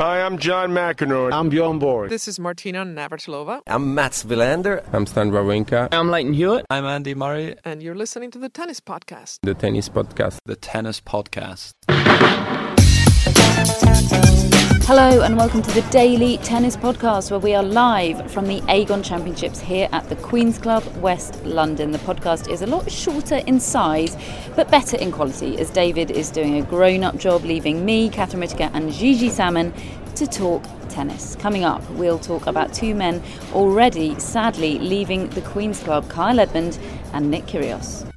Hi, I'm John McEnroe. I'm Bjorn Borg. This is Martina Navratilova. I'm Mats Wilander. I'm Stan Wawrinka. I'm Lleyton Hewitt. I'm Andy Murray. And you're listening to the Tennis Podcast. The Tennis Podcast. The Tennis Podcast. Hello and welcome to the Daily Tennis Podcast, where we are live from the Aegon Championships here at the Queen's Club, West London. The podcast is a lot shorter in size, but better in quality, as David is doing a grown up job, leaving me, Catherine Whitaker, and Gigi Salmon to talk tennis. Coming up, we'll talk about two men already sadly leaving the Queen's Club Kyle Edmund and Nick Kyrgios.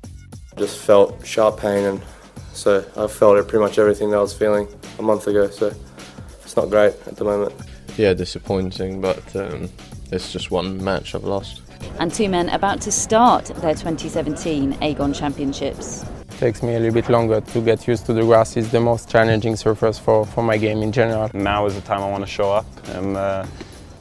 Just felt sharp pain, and so I felt it pretty much everything that I was feeling a month ago. So it's not great at the moment. Yeah, disappointing, but um, it's just one match I've lost. And two men about to start their 2017 Aegon Championships. It takes me a little bit longer to get used to the grass. It's the most challenging surface for, for my game in general. Now is the time I want to show up. And, uh,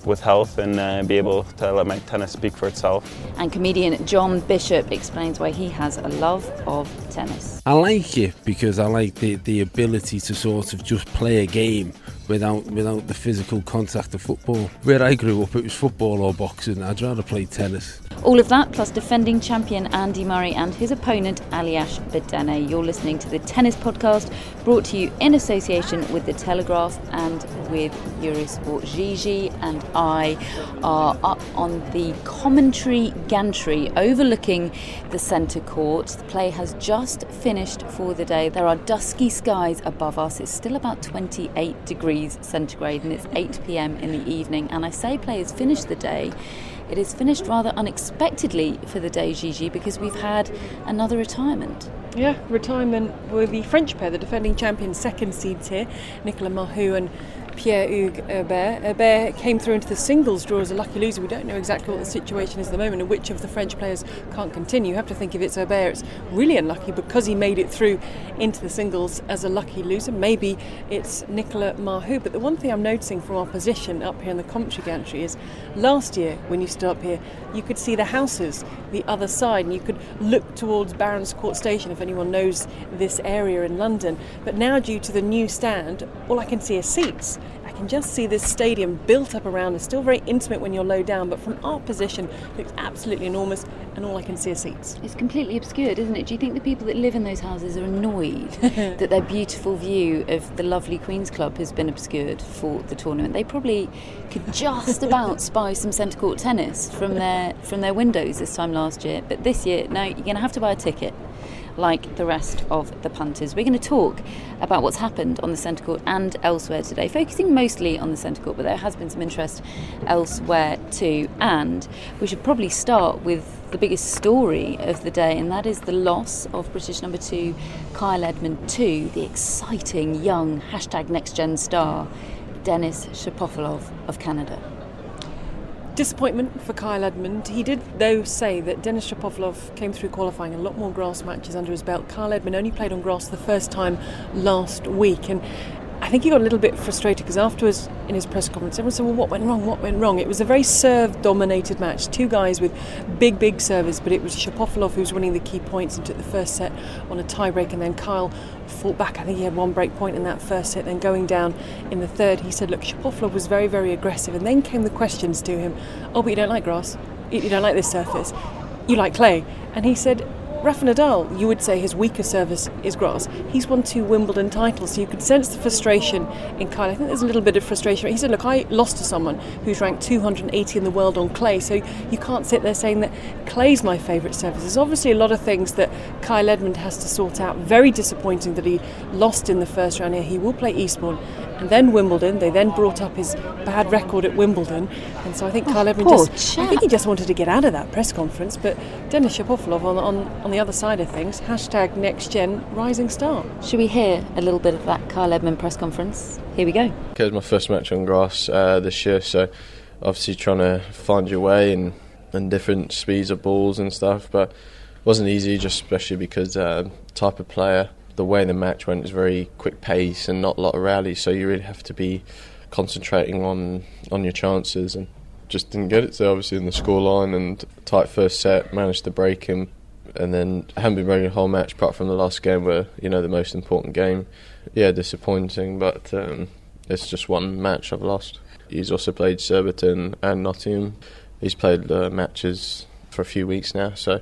with health and uh, be able to let my tennis speak for itself. And comedian John Bishop explains why he has a love of tennis. I like it because I like the, the ability to sort of just play a game without without the physical contact of football. Where I grew up, it was football or boxing. I'd rather play tennis. All of that, plus defending champion Andy Murray and his opponent Aljaz Bedene. You're listening to the Tennis Podcast, brought to you in association with The Telegraph and with Eurosport. Gigi and I are up on the commentary gantry overlooking the centre court. The play has just finished for the day. There are dusky skies above us. It's still about 28 degrees centigrade and it's 8 pm in the evening. And I say play has finished the day it is finished rather unexpectedly for the day, Gigi, because we've had another retirement. Yeah, retirement with the French pair, the defending champions, second seeds here, Nicolas Mahut and Pierre-Hugues Herbert. Herbert came through into the singles draw as a lucky loser. We don't know exactly what the situation is at the moment and which of the French players can't continue. You have to think if it's Herbert, it's really unlucky because he made it through into the singles as a lucky loser. Maybe it's Nicolas Mahut. But the one thing I'm noticing from our position up here in the commentary gantry is last year when you stood up here, you could see the houses the other side and you could look towards Barons Court Station if anyone knows this area in London. But now, due to the new stand, all I can see are seats. Can just see this stadium built up around. It's still very intimate when you're low down, but from our position, it looks absolutely enormous, and all I can see are seats. It's completely obscured, isn't it? Do you think the people that live in those houses are annoyed that their beautiful view of the lovely Queen's Club has been obscured for the tournament? They probably could just about spy some centre court tennis from their from their windows this time last year, but this year, no, you're going to have to buy a ticket like the rest of the punters. We're going to talk about what's happened on the centre court and elsewhere today, focusing mostly on the centre court, but there has been some interest elsewhere too. And we should probably start with the biggest story of the day, and that is the loss of British number two Kyle Edmund to the exciting young hashtag next gen star Denis Shapovalov of Canada. Disappointment for Kyle Edmund. He did, though, say that Denis Shapovalov came through qualifying a lot more grass matches under his belt. Kyle Edmund only played on grass the first time last week, and I think he got a little bit frustrated because afterwards in his press conference, everyone said, Well, what went wrong? What went wrong? It was a very serve dominated match. Two guys with big, big servers, but it was Shapovalov who was winning the key points and took the first set on a tiebreak, and then Kyle fought back. I think he had one break point in that first set, then going down in the third, he said, Look, Shapovalov was very, very aggressive. And then came the questions to him Oh, but you don't like grass. You don't like this surface. You like clay. And he said, Rafa Nadal, you would say his weaker service is grass. He's won two Wimbledon titles, so you can sense the frustration in Kyle. I think there's a little bit of frustration. He said, Look, I lost to someone who's ranked 280 in the world on clay, so you can't sit there saying that clay's my favourite surface. There's obviously a lot of things that Kyle Edmund has to sort out. Very disappointing that he lost in the first round here. He will play Eastbourne and then Wimbledon. They then brought up his bad record at Wimbledon, and so I think oh, Kyle Edmund just, chap. I think he just wanted to get out of that press conference. But Denis Shapovalov on, on on the other side of things, hashtag next gen rising star. Should we hear a little bit of that Kyle Edmund press conference? Here we go. Okay, it's my first match on grass uh, this year, so obviously trying to find your way and and different speeds of balls and stuff, but it wasn't easy, just especially because uh, type of player. The way the match went is very quick pace and not a lot of rallies, so you really have to be concentrating on on your chances and just didn't get it. So obviously in the scoreline and tight first set, managed to break him, and then haven't been breaking the whole match apart from the last game, where you know the most important game. Yeah, disappointing, but um, it's just one match I've lost. He's also played Surbiton and Nottingham. He's played uh, matches for a few weeks now, so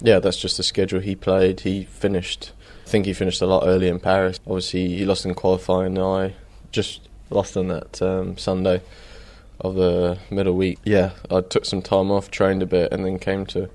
yeah, that's just the schedule he played. He finished. I think he finished a lot early in Paris. Obviously, he lost in qualifying. I just lost on that um, Sunday of the middle week. Yeah, I took some time off, trained a bit, and then came to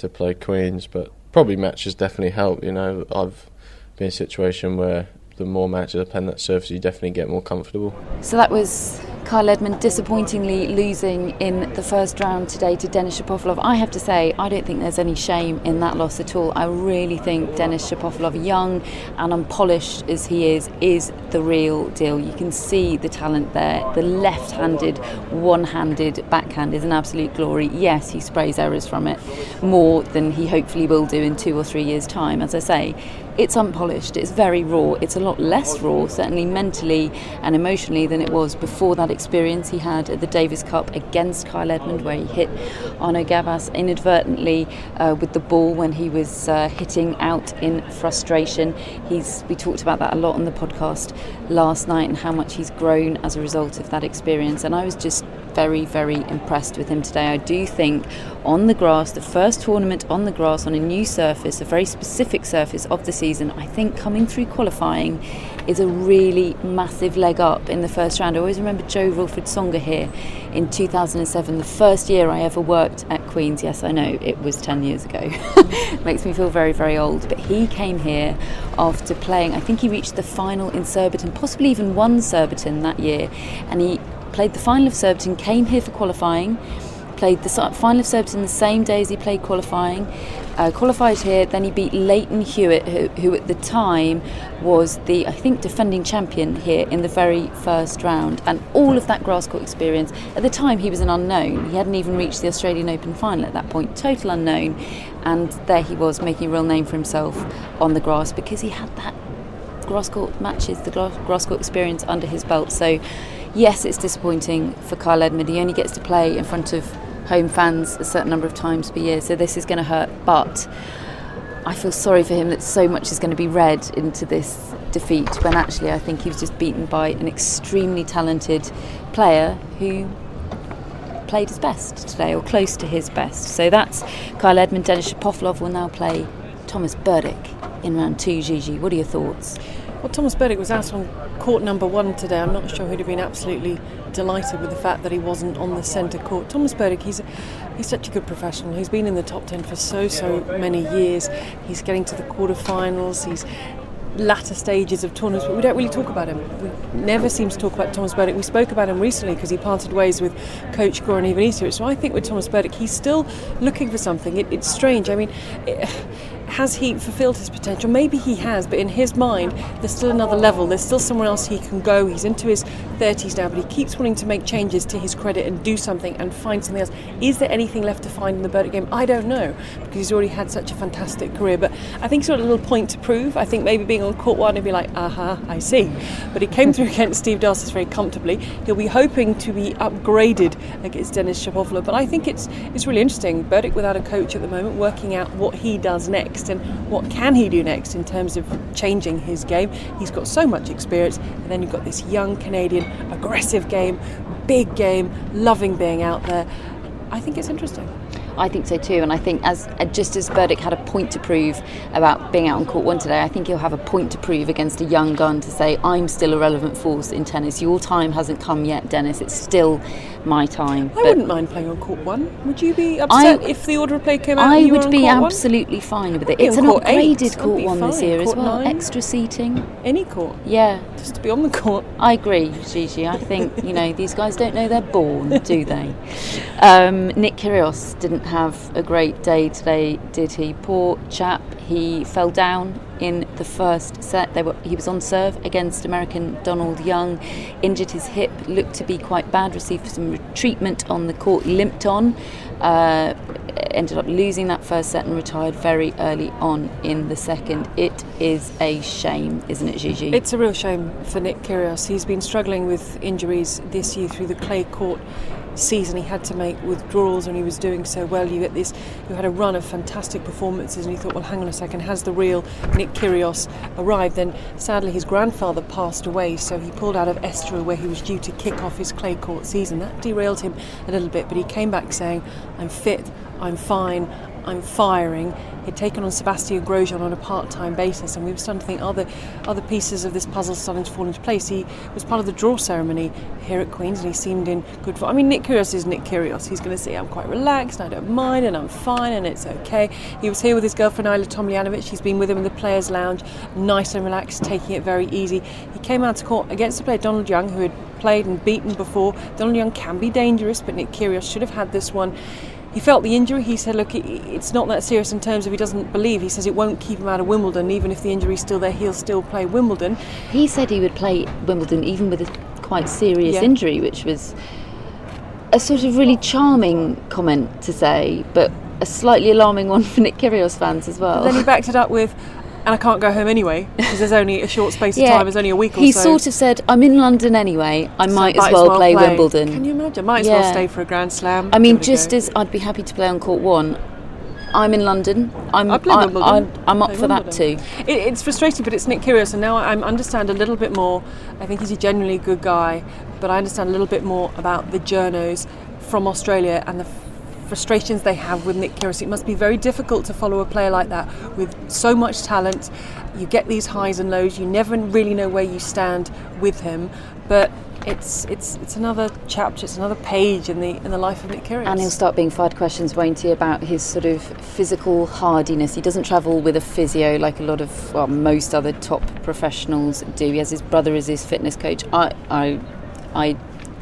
to play Queens. But probably matches definitely help. You know, I've been in a situation where the more matches I play on that surface, you definitely get more comfortable. So that was Kyle Edmund disappointingly losing in the first round today to Denis Shapovalov. I have to say, I don't think there's any shame in that loss at all. I really think Denis Shapovalov, young and unpolished as he is, is the real deal. You can see the talent there. The left handed, one handed backhand is an absolute glory. Yes, he sprays errors from it more than he hopefully will do in two or three years' time. As I say, it's unpolished, it's very raw, it's a lot less raw, certainly mentally and emotionally, than it was before that experience he had at the Davis Cup against Kyle Edmund, where he hit Arnaud Gabas inadvertently uh, with the ball when he was uh, hitting out in frustration. He's we talked about that a lot on the podcast last night and how much he's grown as a result of that experience, and I was just very, very impressed with him today. I do think on the grass, the first tournament on the grass on a new surface, a very specific surface of the season, I think coming through qualifying is a really massive leg up in the first round. I always remember Jo-Wilfried Tsonga here in 2007, the first year I ever worked at Queen's. Yes, I know it was 10 years ago. Makes me feel very, very old. But he came here after playing, I think he reached the final in Surbiton, possibly even won Surbiton that year, and he played the final of Surbiton, came here for qualifying, played the final of Surbiton the same day as he played qualifying, uh, qualified here, then he beat Lleyton Hewitt, who, who, at the time was the, I think, defending champion here in the very first round. And all of that grass court experience, at the time he was an unknown. He hadn't even reached the Australian Open final at that point, total unknown. And there he was, making a real name for himself on the grass because he had that grass court matches, the grass court experience under his belt. So, yes, it's disappointing for Kyle Edmund. He only gets to play in front of home fans a certain number of times per year, so this is going to hurt. But I feel sorry for him that so much is going to be read into this defeat when actually I think he was just beaten by an extremely talented player who played his best today or close to his best. So that's Kyle Edmund. Denis Shapovalov will now play Tomas Berdych in round two. Gigi, what are your thoughts? Well, Tomas Berdych was out on court number one today. I'm not sure he'd have been absolutely delighted with the fact that he wasn't on the centre court. Tomas Berdych, he's he's such a good professional. He's been in the top ten for so so many years. He's getting to the quarterfinals. He's latter stages of tournaments, but we don't really talk about him. We never seem to talk about Tomas Berdych. We spoke about him recently because he parted ways with coach Goran Ivanisevic. So I think with Tomas Berdych, he's still looking for something. It, it's strange. I mean, it, has he fulfilled his potential? Maybe he has, but in his mind, there's still another level. There's still somewhere else he can go. He's into his 30s now, but he keeps wanting to make changes to his credit and do something and find something else. Is there anything left to find in the Berdych game? I don't know because he's already had such a fantastic career. But I think he's got a little point to prove. I think maybe being on court one he'd be like, aha, I see. But he came through against Steve Darcis very comfortably. He'll be hoping to be upgraded against Denis Shapovalov. But I think it's it's really interesting. Berdych without a coach at the moment, working out what he does next and what can he do next in terms of changing his game. He's got so much experience, and then you've got this young Canadian, aggressive game, big game, loving being out there. I think it's interesting. I think so too, and I think as uh, just as Berdych had a point to prove about being out on court one today, I think he'll have a point to prove against a young gun to say I'm still a relevant force in tennis. Your time hasn't come yet, Dennis. It's still my time. I wouldn't mind playing on court one. Would you be upset I- if the order of play came out? I and you were would be court one? absolutely fine with it. It's an court eight. upgraded I'd court one this fine. year as well. nine. Extra seating. Any court. Yeah. Just to be on the court. I agree, Gigi. I think, you know, these guys don't know they're born, do they? Um, Nick Kyrgios didn't have a great day today, did he? Poor chap. He fell down in the first set. Were, he was on serve against American Donald Young, injured his hip, looked to be quite bad, received some treatment on the court, limped on. Uh, ended up losing that first set and retired very early on in the second. It is a shame, isn't it, Gigi? It's a real shame for Nick Kyrgios. He's been struggling with injuries this year through the clay court season. He had to make withdrawals and he was doing so well. You get this, you had a run of fantastic performances, and you thought, well, hang on a second, has the real Nick Kyrgios arrived? Then sadly, his grandfather passed away, so he pulled out of Estoril where he was due to kick off his clay court season. That derailed him a little bit, but he came back saying, I'm fit, I'm fine, I'm firing. He'd taken on Sebastian Grosjean on a part-time basis, and we were starting to think other other pieces of this puzzle starting to fall into place. He was part of the draw ceremony here at Queens, and he seemed in good form. I mean, Nick Kyrgios is Nick Kyrgios. He's going to say, "I'm quite relaxed, I don't mind, and I'm fine, and it's okay." He was here with his girlfriend Ajla Tomljanovic. He's been with him in the players' lounge, nice and relaxed, taking it very easy. He came out to court against the player Donald Young, who had played and beaten before. Donald Young can be dangerous, but Nick Kyrgios should have had this one. He felt the injury. He said, "Look, it's not that serious in terms of he doesn't believe." He says it won't keep him out of Wimbledon, even if the injury's still there. He'll still play Wimbledon. He said he would play Wimbledon even with a quite serious Yeah. injury, which was a sort of really charming comment to say, but a slightly alarming one for Nick Kyrgios fans as well. But then he backed it up with, "And I can't go home anyway because there's only a short space of time. There's only a week or he so." sort of said, "I'm in London anyway. I So might, as well, play, Wimbledon." Can you imagine? Might as Yeah. well stay for a Grand Slam. I mean, Give it a just as I'd be happy to play on court one, I'm in London. I'm I play I, Wimbledon. I, am up Play for that too. It, it's frustrating, but it's Nick Kyrgios, and now I understand a little bit more. I think he's a genuinely good guy, but I understand a little bit more about the journos from Australia and the frustrations they have with Nick Kyrgios. It must be very difficult to follow a player like that with so much talent. You get these highs and lows. You never really know where you stand with him, but. It's it's it's another chapter. It's another page in the in the life of Nick Kyrgios. And he'll start being fired questions, won't he, about his sort of physical hardiness. He doesn't travel with a physio like a lot of, well, most other top professionals do. He has his brother as his fitness coach. I, I, I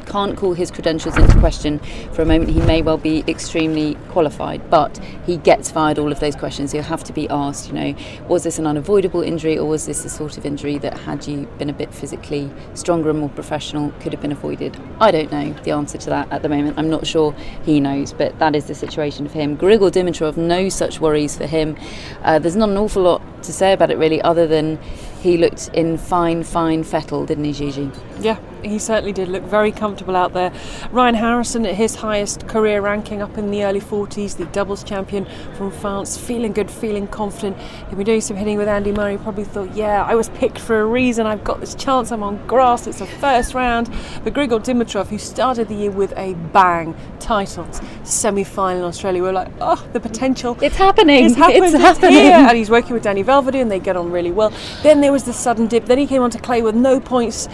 can't call his credentials into question for a moment. He may well be extremely qualified, but he gets fired all of those questions. He'll have to be asked, you know, was this an unavoidable injury or was this the sort of injury that had you been a bit physically stronger and more professional could have been avoided? I don't know the answer to that at the moment. I'm not sure he knows, but that is the situation for him. Grigor Dimitrov, no such worries for him. Uh, there's not an awful lot to say about it really, other than he looked in fine, fine fettle, didn't he, Gigi? Yeah, he certainly did look very comfortable out there. Ryan Harrison at his highest career ranking up in the early 40s, the doubles champion from France, feeling good, feeling confident. He'd been doing some hitting with Andy Murray, probably thought, yeah, I was picked for a reason, I've got this chance, I'm on grass, it's the first round. But Grigor Dimitrov, who started the year with a bang, titles, semi final in Australia, we we're like, oh, the potential. It's happening. It's happened. It's It's happening. here. And he's working with Dani Vallverdu and they get on really well. Then there was the sudden dip. Then he came onto clay with no points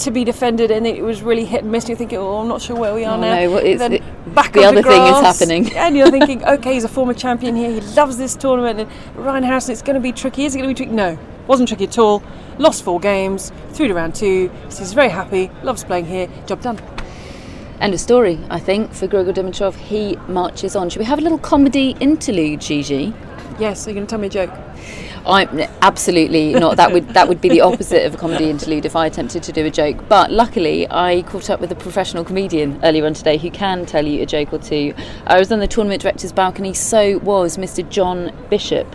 to be defended and it was really hit and miss. You're thinking, oh, I'm not sure where we are Oh, now. no, well, it's- then it- back the other thing is happening. And you're thinking, okay, he's a former champion here. He loves this tournament. And Ryan Harrison, it's going to be tricky. Is it going to be tricky? No, wasn't tricky at all. Lost four games, through to round two. He's very happy, loves playing here. Job done. End of story, I think, for Grigor Dimitrov. He marches on. Should we have a little comedy interlude, Gigi? Yes, are you're going to tell me a joke? I'm absolutely not. That would that would be the opposite of a comedy interlude if I attempted to do a joke. But luckily, I caught up with a professional comedian earlier on today who can tell you a joke or two. I was on the tournament director's balcony. So was Mr. John Bishop,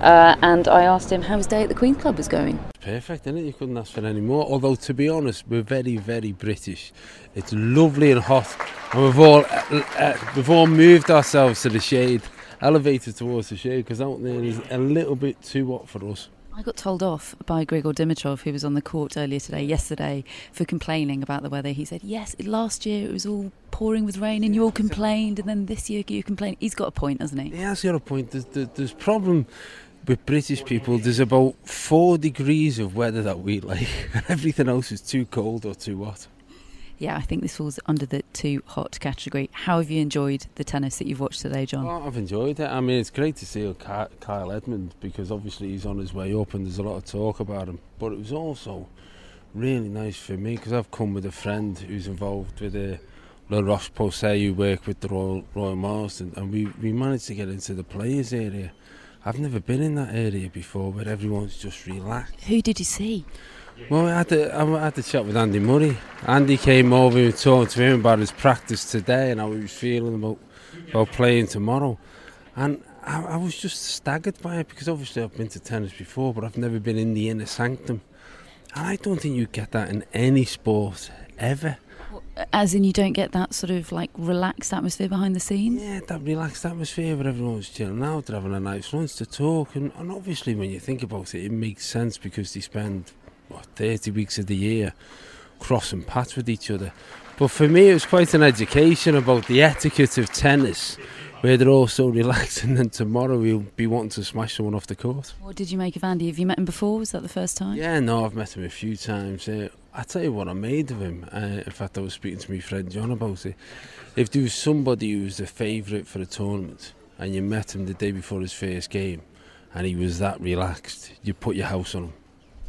uh, and I asked him how his day at the Queen's Club was going. Perfect, isn't it? You couldn't ask for any more. Although, to be honest, we're very, very British. It's lovely and hot, and we've all uh, uh, we've all moved ourselves to the shade, elevated towards the shade, because out there is a little bit too hot for us. I got told off by Grigor Dimitrov, who was on the court earlier today, yesterday, for complaining about the weather. He said, Yes, last year it was all pouring with rain and you all complained, and then this year you complained. He's got a point, hasn't he? He has got a point. There's, there's, there's problem with British people. There's about four degrees of weather that we like, and everything else is too cold or too hot. Yeah, I think this falls under the too hot category. How have you enjoyed the tennis that you've watched today, John? Oh, I've enjoyed it. I mean, it's great to see Kyle Edmund because obviously he's on his way up and there's a lot of talk about him. But it was also really nice for me because I've come with a friend who's involved with a. La Roche Posay, who work with the Royal, Royal Marsden, and we, we managed to get into the players' area. I've never been in that area before where everyone's just relaxed. Who did you see? Well, I had, to, I had to chat with Andy Murray. Andy came over and talked to him about his practice today and how he was feeling about, about playing tomorrow. And I, I was just staggered by it because obviously I've been to tennis before, but I've never been in the inner sanctum. And I don't think you get that in any sport ever. As in, you don't get that sort of like relaxed atmosphere behind the scenes? Yeah, that relaxed atmosphere where everyone's chilling out, they're having a nice lunch to talk. And, and obviously, when you think about it, it makes sense because they spend what, 30 weeks of the year crossing paths with each other. But for me, it was quite an education about the etiquette of tennis, where they're all so relaxed, and then tomorrow we'll be wanting to smash someone off the court. What did you make of Andy? Have you met him before? Was that the first time? Yeah, no, I've met him a few times. Uh, I tell you what I made of him. Uh, in fact, I was speaking to my friend John about it. If there was somebody who was a favourite for a tournament, and you met him the day before his first game, and he was that relaxed, you put your house on him.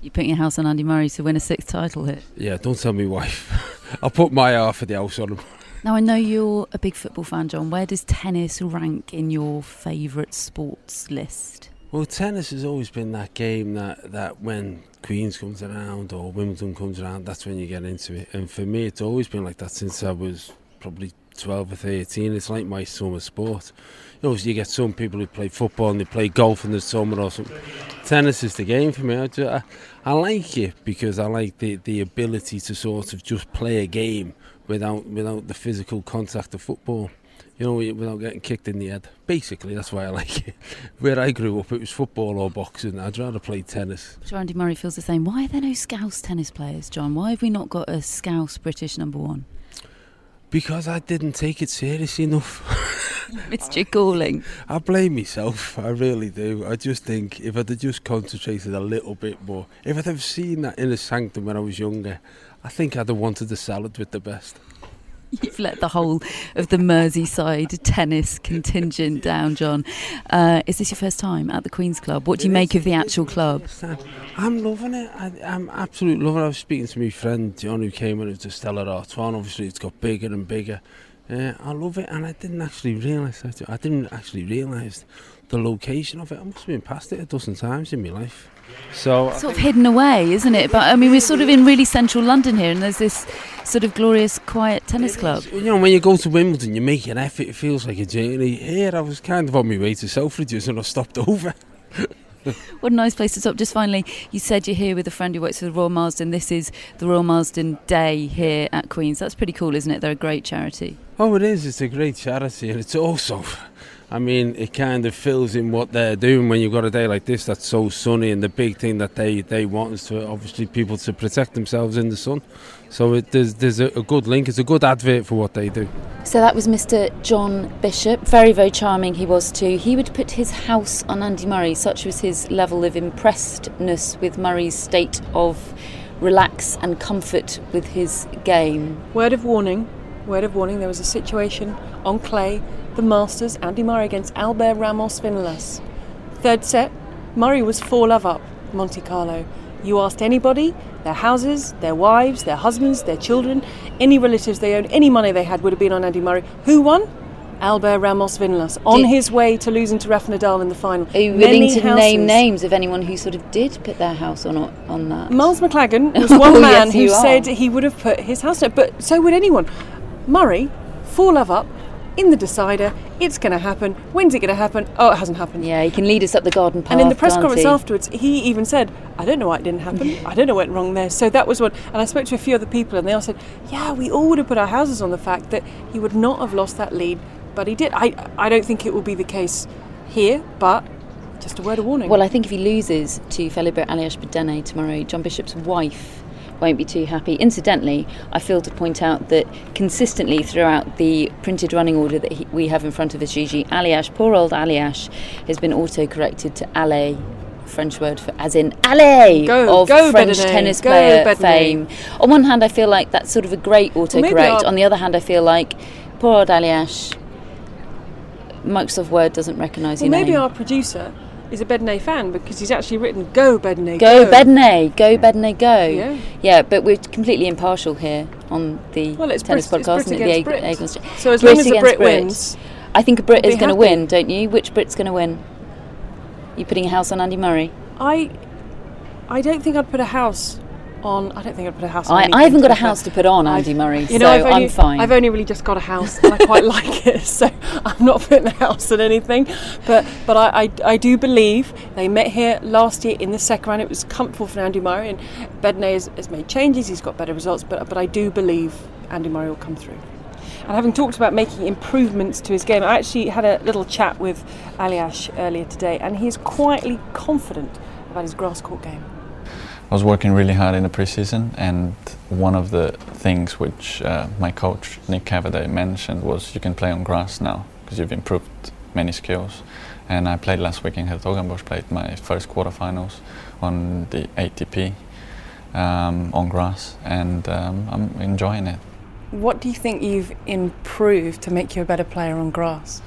You put your house on Andy Murray to win a sixth title here. Yeah, don't tell me wife. I'll put my half of the house on him. Now I know you're a big football fan, John. Where does tennis rank in your favourite sports list? Well, tennis has always been that game that, that when Queens comes around or Wimbledon comes around, that's when you get into it. And for me, it's always been like that since I was probably 12 or 13. It's like my summer sport. You know, you get some people who play football and they play golf in the summer or something. Tennis is the game for me. I, just, I, I like it because I like the, the ability to sort of just play a game without without the physical contact of football. You know, without getting kicked in the head. Basically, that's why I like it. Where I grew up, it was football or boxing. I'd rather play tennis. Sure, Andy Murray feels the same. Why are there no Scouse tennis players, John? Why have we not got a Scouse British number one? Because I didn't take it serious enough. Missed your calling. I blame myself. I really do. I just think if I'd have just concentrated a little bit more, if I'd have seen that inner sanctum when I was younger, I think I'd have wanted the salad with the best. You've let the whole of the Merseyside tennis contingent down, John. Uh, is this your first time at the Queen's Club? What do you make of the actual club? I'm loving it. I, am absolutely loving it. I was speaking to my friend John who came in to Stella Artois. Obviously, it's got bigger and bigger. Yeah, I love it, and I didn't actually realise that. I didn't actually realise the location of it. I must have been past it a dozen times in my life. So sort of hidden away, isn't it? But I mean, we're sort of in really central London here, and there's this sort of glorious, quiet tennis club. You know, when you go to Wimbledon, you make an effort. It feels like a journey. Here, I was kind of on my way to Selfridges, and I stopped over. what a nice place to stop. Just finally, you said you're here with a friend who works for the Royal Marsden. This is the Royal Marsden Day here at Queen's. That's pretty cool, isn't it? They're a great charity. Oh, it is. It's a great charity, and it's also, I mean, it kind of fills in what they're doing when you've got a day like this that's so sunny. And the big thing that they, they want is to obviously people to protect themselves in the sun. So it, there's there's a, a good link. It's a good advert for what they do. So that was Mr. John Bishop. Very very charming he was too. He would put his house on Andy Murray. Such was his level of impressedness with Murray's state of relax and comfort with his game. Word of warning Word of warning there was a situation on clay, the Masters, Andy Murray against Albert Ramos Vinolas. Third set, Murray was 4 love up, Monte Carlo. You asked anybody, their houses, their wives, their husbands, their children, any relatives they owned, any money they had would have been on Andy Murray. Who won? Albert Ramos Vinolas on did, his way to losing to Rafa Nadal in the final. Are you willing Many to houses. name names of anyone who sort of did put their house on on that? Miles Maclagan was one oh, man yes, who said he would have put his house on but so would anyone. Murray, four love up, in the decider. It's going to happen. When's it going to happen? Oh, it hasn't happened. Yeah, he can lead us up the garden path. And in the press conference he? afterwards, he even said, "I don't know why it didn't happen. I don't know what went wrong there." So that was what. And I spoke to a few other people, and they all said, "Yeah, we all would have put our houses on the fact that he would not have lost that lead, but he did." I I don't think it will be the case here, but just a word of warning. Well, I think if he loses to Felipe Aljaz Bedene tomorrow, John Bishop's wife won't be too happy. Incidentally, I feel to point out that consistently throughout the printed running order that he, we have in front of us, Gigi, Aljaz, poor old Aljaz, has been auto corrected to Allez. French word for, as in allez Go, of go, French Bedene, tennis go, player Bedene. fame. On one hand, I feel like that's sort of a great maybe autocorrect. I'll- On the other hand, I feel like poor old Aljaz, Microsoft Word doesn't recognise well, your maybe name. our producer is a Bedney fan because he's actually written "Go Bedney, Go Bedney, go Bedney, go. Yeah. yeah, but we're completely impartial here on the Well, it's tennis Brit- it's podcast Brit and the Brit. Aegon So as Brit long as the Brit Brit. wins, I think a Brit we'll is going to win, don't you? Which Brit's going to win? You putting a house on Andy Murray? I, I don't think I'd put a house on. I don't think I'd put a house. on I, I haven't got a house to put on Andy I've- Murray, You know, so I've only, I'm fine. I've only really just got a house, and I quite like it, so I'm not putting a house on anything. But but I, I, I do believe they met here last year in the second round. It was comfortable for Andy Murray, and Bedney has, has made changes. He's got better results, but but I do believe Andy Murray will come through. And having talked about making improvements to his game, I actually had a little chat with Aljaz earlier today, and he's quietly confident about his grass court game. I was working really hard in the preseason, and one of the things which uh, my coach Nick Cavaday mentioned was you can play on grass now because you've improved many skills. And I played last week in Hertogenbosch, played my first quarterfinals on the ATP um, on grass, and um, I'm enjoying it. What do you think you've improved to make you a better player on grass?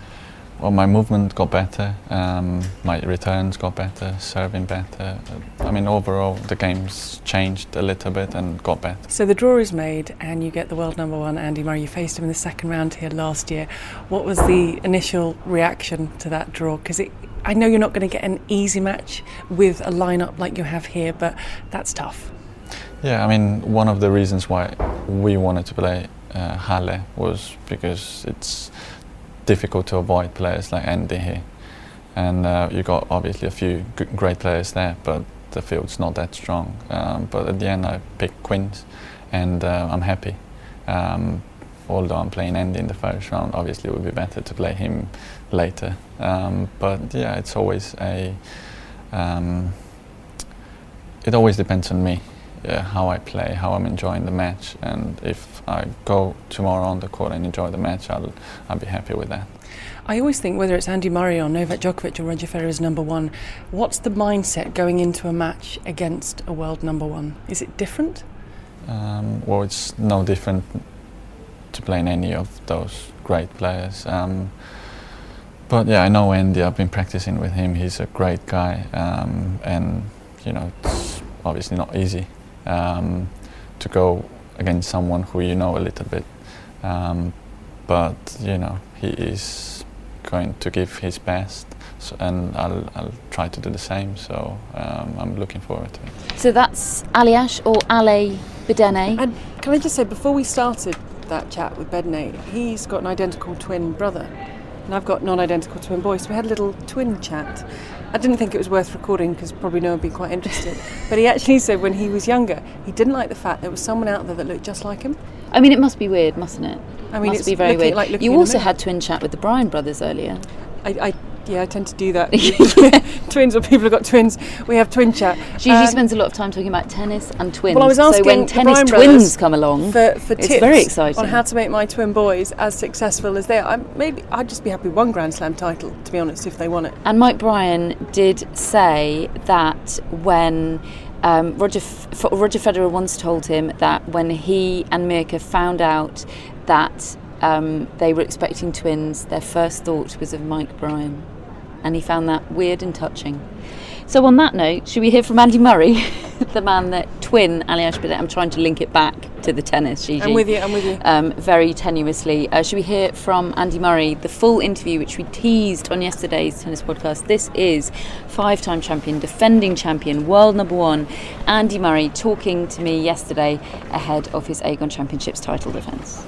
Well, my movement got better, um, my returns got better, serving better. I mean, overall, the game's changed a little bit and got better. So the draw is made, and you get the world number one, Andy Murray. You faced him in the second round here last year. What was the initial reaction to that draw? Because I know you're not going to get an easy match with a lineup like you have here, but that's tough. Yeah, I mean, one of the reasons why we wanted to play uh, Halle was because it's difficult to avoid players like Andy here. And uh, you got obviously a few great players there, but the field's not that strong. Um, but at the end, I picked Queen's, and uh, I'm happy. Um, although I'm playing Andy in the first round, obviously it would be better to play him later. Um, but yeah, it's always a. Um, it always depends on me, uh, how I play, how I'm enjoying the match, and if I go tomorrow on the court and enjoy the match, I'll I'll be happy with that. I always think whether it's Andy Murray or Novak Djokovic or Roger Federer's number one, what's the mindset going into a match against a world number one? Is it different? Um, well, it's no different to playing any of those great players. Um, but yeah, I know Andy. I've been practicing with him. He's a great guy, um, and you know, it's obviously not easy um, to go against someone who you know a little bit. Um, but you know, he is going to give his best, so, and I'll, I'll try to do the same. So um, I'm looking forward to it. So that's Aljaz or Ale Bedene. And can I just say, before we started that chat with Bedney, he's got an identical twin brother, and I've got non-identical twin boys. So we had a little twin chat. I didn't think it was worth recording because probably no one would be quite interested. but he actually said when he was younger, he didn't like the fact there was someone out there that looked just like him. I mean, it must be weird, mustn't it? I mean, it must it's be very weird. like you also had twin chat with the Bryan brothers earlier. I, I yeah, I tend to do that. twins or people who've got twins, we have twin chat. Gigi Um, spends a lot of time talking about tennis and twins. Well, I was asking so when tennis twins come along, for, for it's tips very exciting. on how to make my twin boys as successful as they are. I, maybe I'd just be happy with one Grand Slam title, to be honest, if they won it. And Mike Bryan did say that when um, Roger F- Roger Federer once told him that when he and Mirka found out that um, they were expecting twins, their first thought was of Mike Bryan, and he found that weird and touching. So on that note, should we hear from Andy Murray, the man that twin Ali Bedene? I'm trying to link it back to the tennis, Gigi. I'm with you, I'm with you. Um, very tenuously. Uh, should we hear from Andy Murray, the full interview which we teased on yesterday's tennis podcast? This is five time champion, defending champion, world number one, Andy Murray, talking to me yesterday ahead of his Aegon Championships title defence.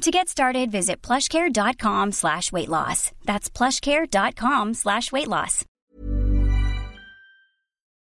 To get started, visit plushcare.com slash weight loss. That's plushcare.com slash weight loss.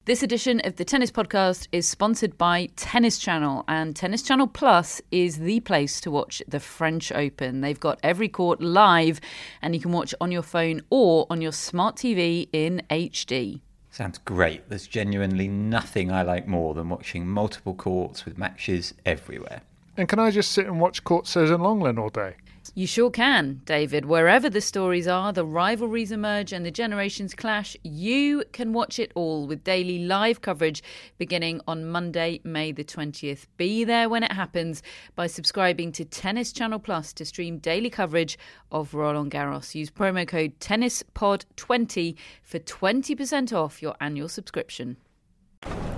This edition of the Tennis Podcast is sponsored by Tennis Channel, and Tennis Channel Plus is the place to watch the French Open. They've got every court live, and you can watch on your phone or on your smart TV in HD. Sounds great. There's genuinely nothing I like more than watching multiple courts with matches everywhere. And can I just sit and watch Court Suzanne Lenglen all day? You sure can, David. Wherever the stories are, the rivalries emerge, and the generations clash, you can watch it all with daily live coverage beginning on Monday, May the 20th. Be there when it happens by subscribing to Tennis Channel Plus to stream daily coverage of Roland Garros. Use promo code TennisPod20 for 20% off your annual subscription.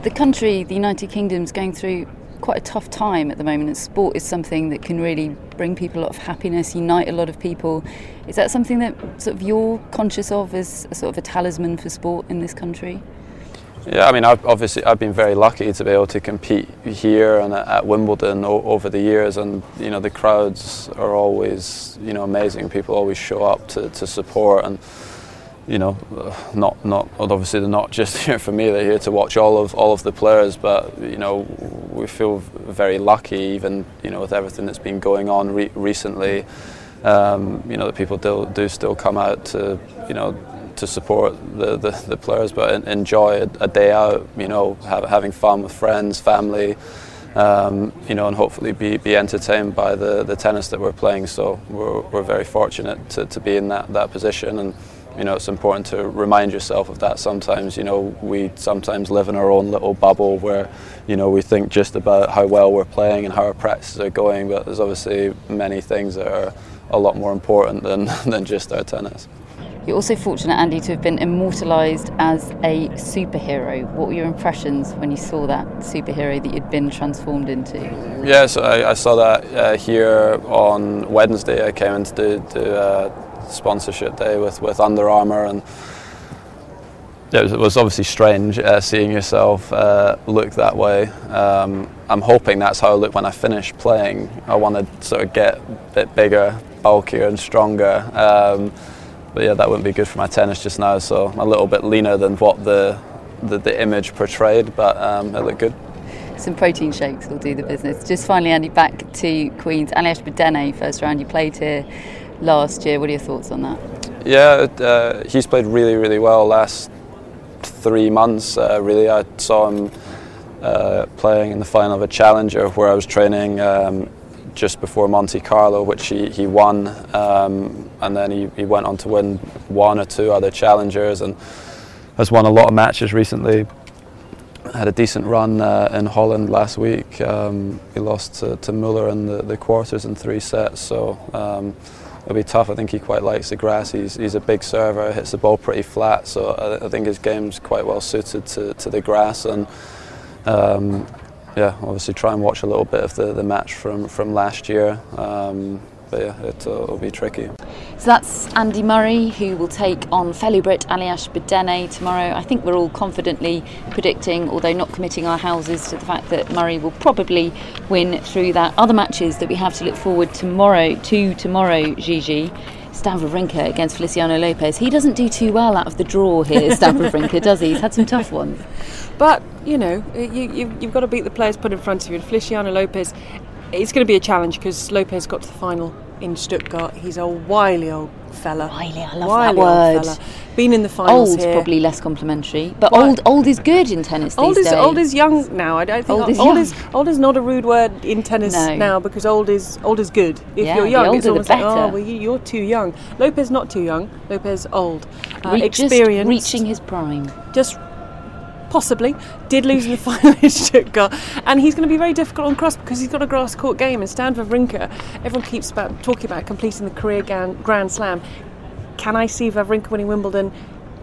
The country, the United Kingdom, is going through quite a tough time at the moment, and sport is something that can really bring people a lot of happiness, unite a lot of people. Is that something that sort of you're conscious of as a sort of a talisman for sport in this country? Yeah, I mean, I've obviously I've been very lucky to be able to compete here and at Wimbledon over the years, and you know the crowds are always you know amazing. People always show up to, to support and you know, not not obviously they're not just here for me. They're here to watch all of all of the players. But you know, we feel very lucky, even you know, with everything that's been going on re- recently. Um, you know, that people do, do still come out to you know to support the, the, the players, but enjoy a, a day out. You know, have, having fun with friends, family. Um, you know, and hopefully be, be entertained by the, the tennis that we're playing. So we're, we're very fortunate to, to be in that, that position. And you know, it's important to remind yourself of that sometimes. You know, we sometimes live in our own little bubble where, you know, we think just about how well we're playing and how our practices are going, but there's obviously many things that are a lot more important than, than just our tennis. You're also fortunate, Andy, to have been immortalised as a superhero. What were your impressions when you saw that superhero that you'd been transformed into? Yeah, so I, I saw that uh, here on Wednesday. I came in to do, do uh, sponsorship day with, with Under Armour and it was, it was obviously strange uh, seeing yourself uh, look that way. Um, I'm hoping that's how I look when I finish playing. I want to sort of get a bit bigger, bulkier and stronger. Um, but yeah, that wouldn't be good for my tennis just now. So I'm a little bit leaner than what the the, the image portrayed, but um, it looked good. Some protein shakes will do the business. Just finally, Andy, back to Queens. Aljaz Bedene, first round, you played here last year. What are your thoughts on that? Yeah, uh, he's played really, really well last three months. Uh, really, I saw him uh, playing in the final of a challenger where I was training um, just before Monte Carlo, which he, he won, um, and then he, he went on to win one or two other challengers and has won a lot of matches recently. Had a decent run uh, in Holland last week. Um, he lost to, to Muller in the, the quarters in three sets, so um, it'll be tough. I think he quite likes the grass. He's, he's a big server, hits the ball pretty flat, so I, I think his game's quite well suited to, to the grass. And um, yeah, obviously try and watch a little bit of the, the match from, from last year. Um, but yeah, it, uh, it'll be tricky. So that's Andy Murray, who will take on fellow Brit Aljaz Bedene tomorrow. I think we're all confidently predicting, although not committing our houses to the fact that Murray will probably win through that. Other matches that we have to look forward tomorrow to tomorrow, Gigi. Stan Wawrinka against Feliciano Lopez. He doesn't do too well out of the draw here, Stan Wawrinka, does he? He's had some tough ones. But, you know, you, you, you've got to beat the players put in front of you. And Feliciano Lopez, it's going to be a challenge because Lopez got to the final in Stuttgart. He's a wily old fella. Wily, I love wily that word. Old fella. Been in the finals Old's here. probably less complimentary, but What? old old is good in tennis these Old is days. old is young now. I don't think Old is old is old is not a rude word in tennis No. now because old is old is good. If Yeah, you're the young, older it's the almost like oh well you, you're too young. Lopez not too young. Lopez old. Uh, Re- experienced. reaching his prime. Just possibly did lose in the final in Stuttgart, and he's going to be very difficult on cross because he's got a grass court game. And Stan Wawrinka, everyone keeps about talking about completing the career Grand, Grand Slam. Can I see Wawrinka winning Wimbledon?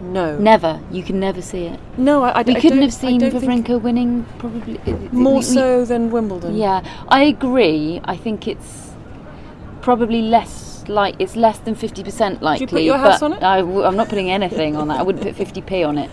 No. Never. You can never see it. No, I, I we I couldn't have seen Wawrinka winning probably uh, uh, more we- so than Wimbledon. Yeah, I agree. I think it's probably less like it's less than fifty percent likely. put your house but on it? I I'm not putting anything on that. I wouldn't put fifty p on it.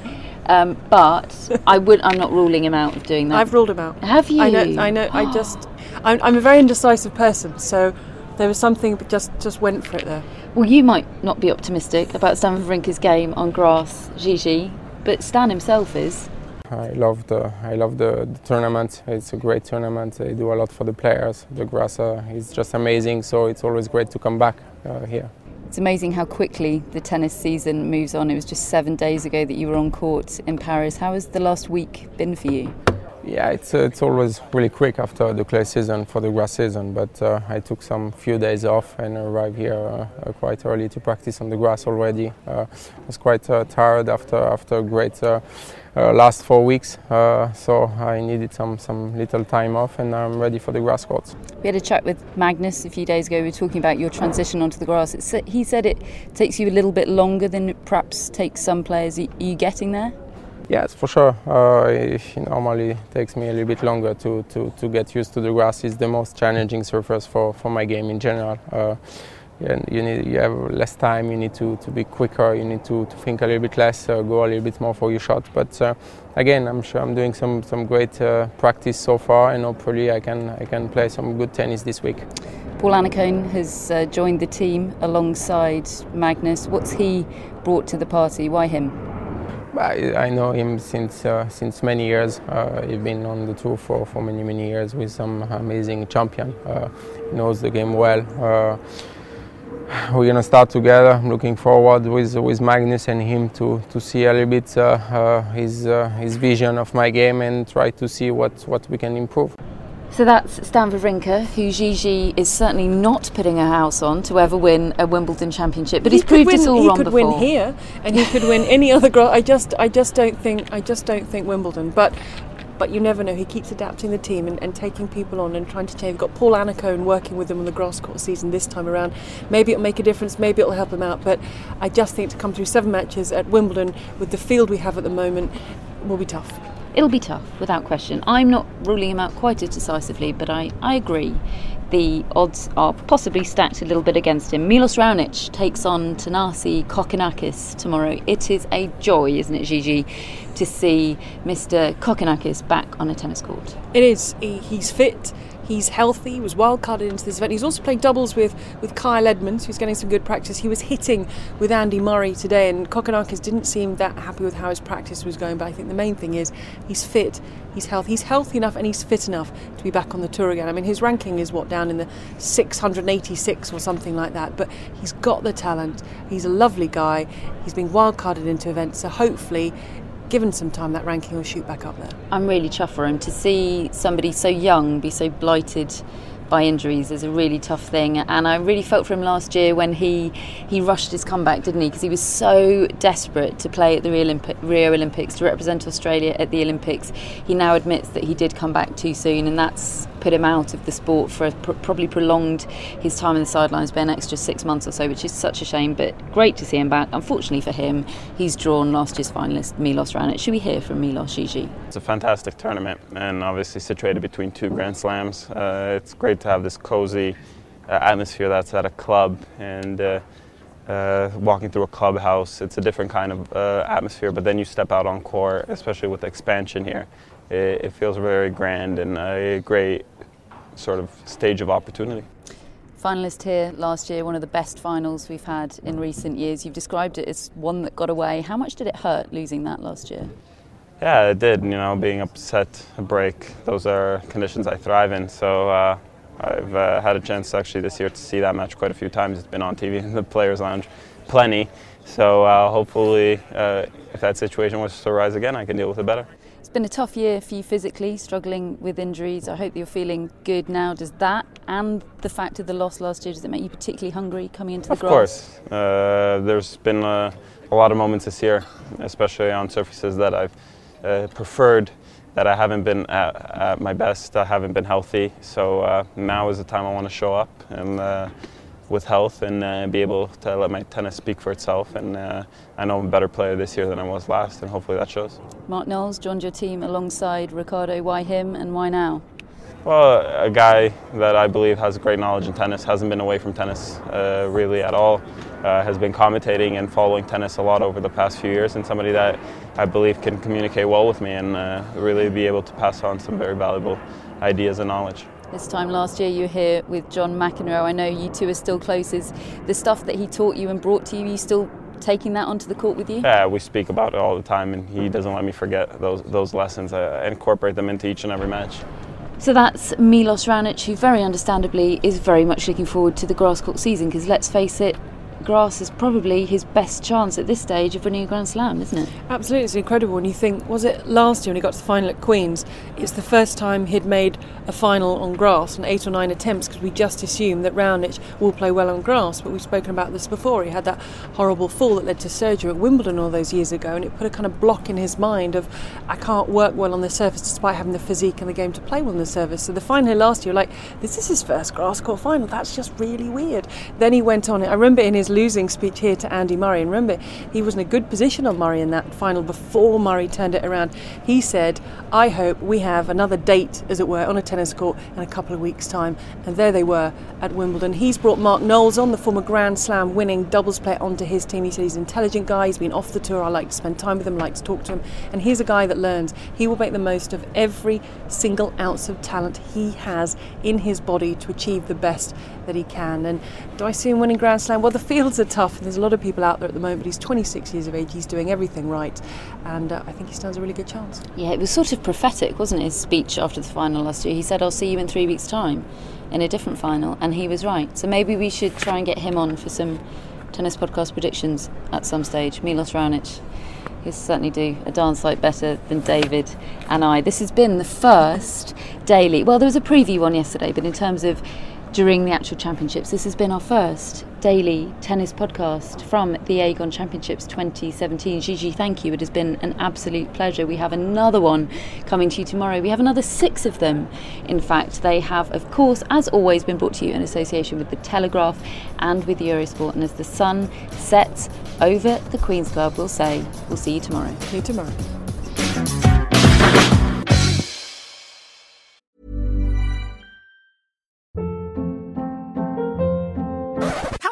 Um, but I would. I'm not ruling him out of doing that. I've ruled him out. Have you? I know. I know. I just. I'm, I'm a very indecisive person, so there was something that just just went for it there. Well, you might not be optimistic about Stan Wawrinka's game on grass, Gigi, but Stan himself is. I love the I love the, the tournament. It's a great tournament. They do a lot for the players. The grass uh, is just amazing. So it's always great to come back uh, here. It's amazing how quickly the tennis season moves on. It was just seven days ago that you were on court in Paris. How has the last week been for you? Yeah, it's uh, it's always really quick after the clay season for the grass season. But uh, I took some few days off and arrived here uh, uh, quite early to practice on the grass already. Uh, I was quite uh, tired after after a great last four weeks, so I needed some some little time off, and I'm ready for the grass courts. We had a chat with Magnus a few days ago. We were talking about your transition onto the grass. It's, he said it takes you a little bit longer than it perhaps takes some players. Are you getting there? Yes, for sure. Uh, it normally takes me a little bit longer to, to, to get used to the grass. It's the most challenging surface for, for my game in general. Uh, and you need you have less time. You need to, to be quicker. You need to, to think a little bit less, uh, go a little bit more for your shot. But uh, again, I'm sure I'm doing some some great uh, practice so far, and hopefully I can I can play some good tennis this week. Paul Annacone has uh, joined the team alongside Magnus. What's he brought to the party? Why him? I, I know him since uh, since many years. Uh, he's been on the tour for, for many many years with some amazing champion. Uh, knows the game well. Uh, we're gonna start together. I'm looking forward with with Magnus and him to, to see a little bit uh, uh, his uh, his vision of my game and try to see what, what we can improve. So that's Stan Wawrinka, who Gigi is certainly not putting a house on to ever win a Wimbledon championship, but he he's could proved win, us all he wrong could before. win here, and he could win any other. Gro- I just, I just don't think, I just don't think Wimbledon. But, but you never know. He keeps adapting the team and, and taking people on and trying to change. We've got Paul Annacone working with them on the grass court season this time around. Maybe it'll make a difference. Maybe it'll help him out. But I just think to come through seven matches at Wimbledon with the field we have at the moment will be tough. It'll be tough, without question. I'm not ruling him out quite as decisively, but I, I agree. The odds are possibly stacked a little bit against him. Milos Raonic takes on Thanasi Kokkinakis tomorrow. It is a joy, isn't it, Gigi, to see Mr. Kokkinakis back on a tennis court. It is. He, he's fit. He's healthy. He was wildcarded into this event. He's also playing doubles with, with Kyle Edmund, who's getting some good practice. He was hitting with Andy Murray today, and Kokkinakis didn't seem that happy with how his practice was going. But I think the main thing is he's fit, he's healthy, he's healthy enough, and he's fit enough to be back on the tour again. I mean, his ranking is what down in the 686 or something like that. But he's got the talent. He's a lovely guy. He's been wildcarded into events, so hopefully. Given some time, that ranking will shoot back up there. I'm really chuffed for him to see somebody so young be so blighted by injuries is a really tough thing. And I really felt for him last year when he he rushed his comeback didn't he? Because he was so desperate to play at the Rio, Olympi- Rio Olympics to represent Australia at the Olympics. He now admits that he did come back too soon and that's put him out of the sport for pr- probably prolonged his time in the sidelines by an extra six months or so which is such a shame but great to see him back. Unfortunately for him he's drawn last year's finalist Milos Raonic. Should we hear from Milos Gigi? It's a fantastic tournament and obviously situated between two Grand Slams. Uh, it's great to have this cozy uh, atmosphere that's at a club and uh, uh, walking through a clubhouse. It's a different kind of uh, atmosphere, but then you step out on court, especially with the expansion here. It, it feels very grand and a great sort of stage of opportunity. finalist here last year, one of the best finals we've had in recent years. You've described it as one that got away. How much did it hurt losing that last year? Yeah, it did. You know, being upset, a break, those are conditions I thrive in. So uh, I've uh, had a chance actually this year to see that match quite a few times. It's been on TV in the Players Lounge, plenty. So uh, hopefully, uh, if that situation was to arise again, I can deal with it better. It's been a tough year for you physically, struggling with injuries. I hope you're feeling good now. Does that and the fact of the loss last year, does it make you particularly hungry coming into the of grass? Of course. Uh, there's been a, a, lot of moments this year, especially on surfaces that I've uh, preferred that I haven't been at, at, my best, I haven't been healthy. So uh, now is the time I want to show up and uh, with health and uh, be able to let my tennis speak for itself. And uh, I know I'm a better player this year than I was last, and hopefully that shows. Mark Knowles joined your team alongside Riccardo. Why him and why now? Well, a guy that I believe has great knowledge in tennis, hasn't been away from tennis uh, really at all, uh, has been commentating and following tennis a lot over the past few years, and somebody that I believe can communicate well with me and uh, really be able to pass on some very valuable ideas and knowledge. This time last year, you were here with John McEnroe. I know you two are still close. Is the stuff that he taught you and brought to you, you still taking that onto the court with you? Yeah, we speak about it all the time, and he doesn't let me forget those those lessons. I incorporate them into each and every match. So that's Milos Raonic, who very understandably is very much looking forward to the grass court season because let's face it, grass is probably his best chance at this stage of winning a Grand Slam, isn't it? Absolutely, it's incredible. And you think, was it last year when he got to the final at Queen's? It's the first time he'd made a final on grass on eight or nine attempts because we just assume that Raonic will play well on grass. But we've spoken about this before. He had that horrible fall that led to surgery at Wimbledon all those years ago, and it put a kind of block in his mind of I can't work well on the surface despite having the physique and the game to play well on the surface. So the final last year, like this is his first grass court final. That's just really weird. Then he went on. it. I remember in his losing speech here to Andy Murray, and remember he was in a good position on Murray in that final before Murray turned it around. He said, "I hope we have another date, as it were, on a tennis court in a couple of weeks' time." And there they were at Wimbledon. He's brought Mark Knowles on, the former Grand Slam winning doubles player, onto his team. He said he's an intelligent guy. He's been off the tour. I like to spend time with him. I like to talk to him. And he's a guy that learns. He will make the most of every single ounce of talent he has in his body to achieve the best that he can. And do I see him winning Grand Slam? Well, the fields are tough. And there's a lot of people out there at the moment, but he's 26 years of age. He's doing everything right, and uh, I think he stands a really good chance. Yeah, it was sort of prophetic, wasn't it? His speech after the final last year. He said, "I'll see you in three weeks' time." In a different final, and he was right. So maybe we should try and get him on for some tennis podcast predictions at some stage. Milos Raonic. He'll certainly do a dance like better than David and I. This has been the first daily. Well, there was a preview one yesterday, but in terms of during the actual championships. This has been our first daily tennis podcast from the Aegon Championships 2017. Gigi, thank you. It has been an absolute pleasure. We have another one coming to you tomorrow. We have another six of them. In fact, they have, of course, as always, been brought to you in association with the Telegraph and with Eurosport. And as the sun sets over the Queen's Club, we'll say we'll see you tomorrow. See you tomorrow.